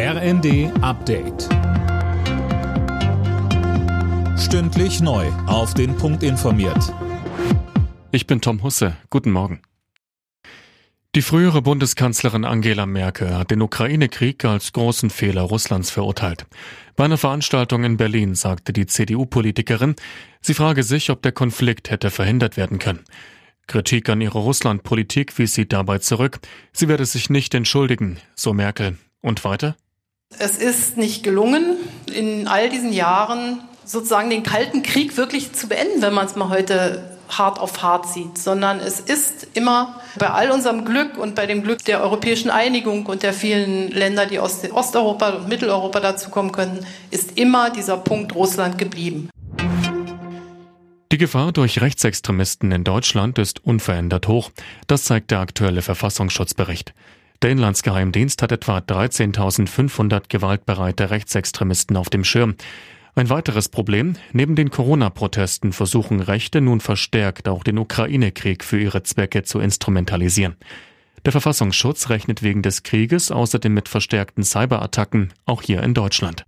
RND Update. Stündlich neu. Auf den Punkt informiert. Ich bin Tom Husse. Guten Morgen. Die frühere Bundeskanzlerin Angela Merkel hat den Ukraine-Krieg als großen Fehler Russlands verurteilt. Bei einer Veranstaltung in Berlin sagte die CDU-Politikerin, sie frage sich, ob der Konflikt hätte verhindert werden können. Kritik an ihrer Russland-Politik wies sie dabei zurück. Sie werde sich nicht entschuldigen, so Merkel. Und weiter? Es ist nicht gelungen, in all diesen Jahren sozusagen den Kalten Krieg wirklich zu beenden, wenn man es mal heute hart auf hart sieht, sondern es ist immer bei all unserem Glück und bei dem Glück der europäischen Einigung und der vielen Länder, die aus Osteuropa und Mitteleuropa dazukommen könnten, ist immer dieser Punkt Russland geblieben. Die Gefahr durch Rechtsextremisten in Deutschland ist unverändert hoch. Das zeigt der aktuelle Verfassungsschutzbericht. Der Inlandsgeheimdienst hat etwa 13.500 gewaltbereite Rechtsextremisten auf dem Schirm. Ein weiteres Problem, neben den Corona-Protesten versuchen Rechte nun verstärkt auch den Ukraine-Krieg für ihre Zwecke zu instrumentalisieren. Der Verfassungsschutz rechnet wegen des Krieges außerdem mit verstärkten Cyberattacken, auch hier in Deutschland.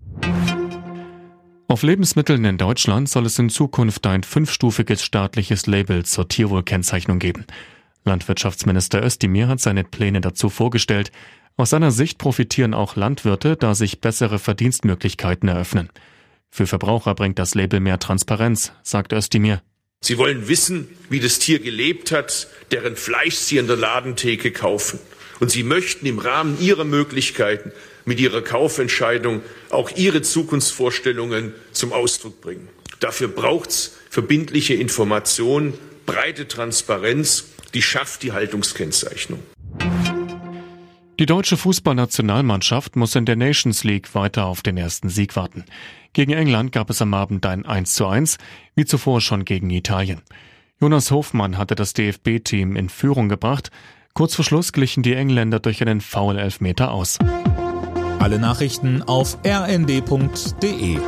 Auf Lebensmitteln in Deutschland soll es in Zukunft ein fünfstufiges staatliches Label zur Tierwohlkennzeichnung geben. Landwirtschaftsminister Özdemir hat seine Pläne dazu vorgestellt. Aus seiner Sicht profitieren auch Landwirte, da sich bessere Verdienstmöglichkeiten eröffnen. Für Verbraucher bringt das Label mehr Transparenz, sagt Özdemir. Sie wollen wissen, wie das Tier gelebt hat, deren Fleisch Sie an der Ladentheke kaufen. Und Sie möchten im Rahmen Ihrer Möglichkeiten mit Ihrer Kaufentscheidung auch Ihre Zukunftsvorstellungen zum Ausdruck bringen. Dafür braucht es verbindliche Information, breite Transparenz, die schafft die Haltungskennzeichnung. Die deutsche Fußballnationalmannschaft muss in der Nations League weiter auf den ersten Sieg warten. Gegen England gab es am Abend ein 1 zu 1, wie zuvor schon gegen Italien. Jonas Hofmann hatte das DFB-Team in Führung gebracht, Kurz vor Schluss glichen die Engländer durch einen Foul-Elfmeter aus. Alle Nachrichten auf rnd.de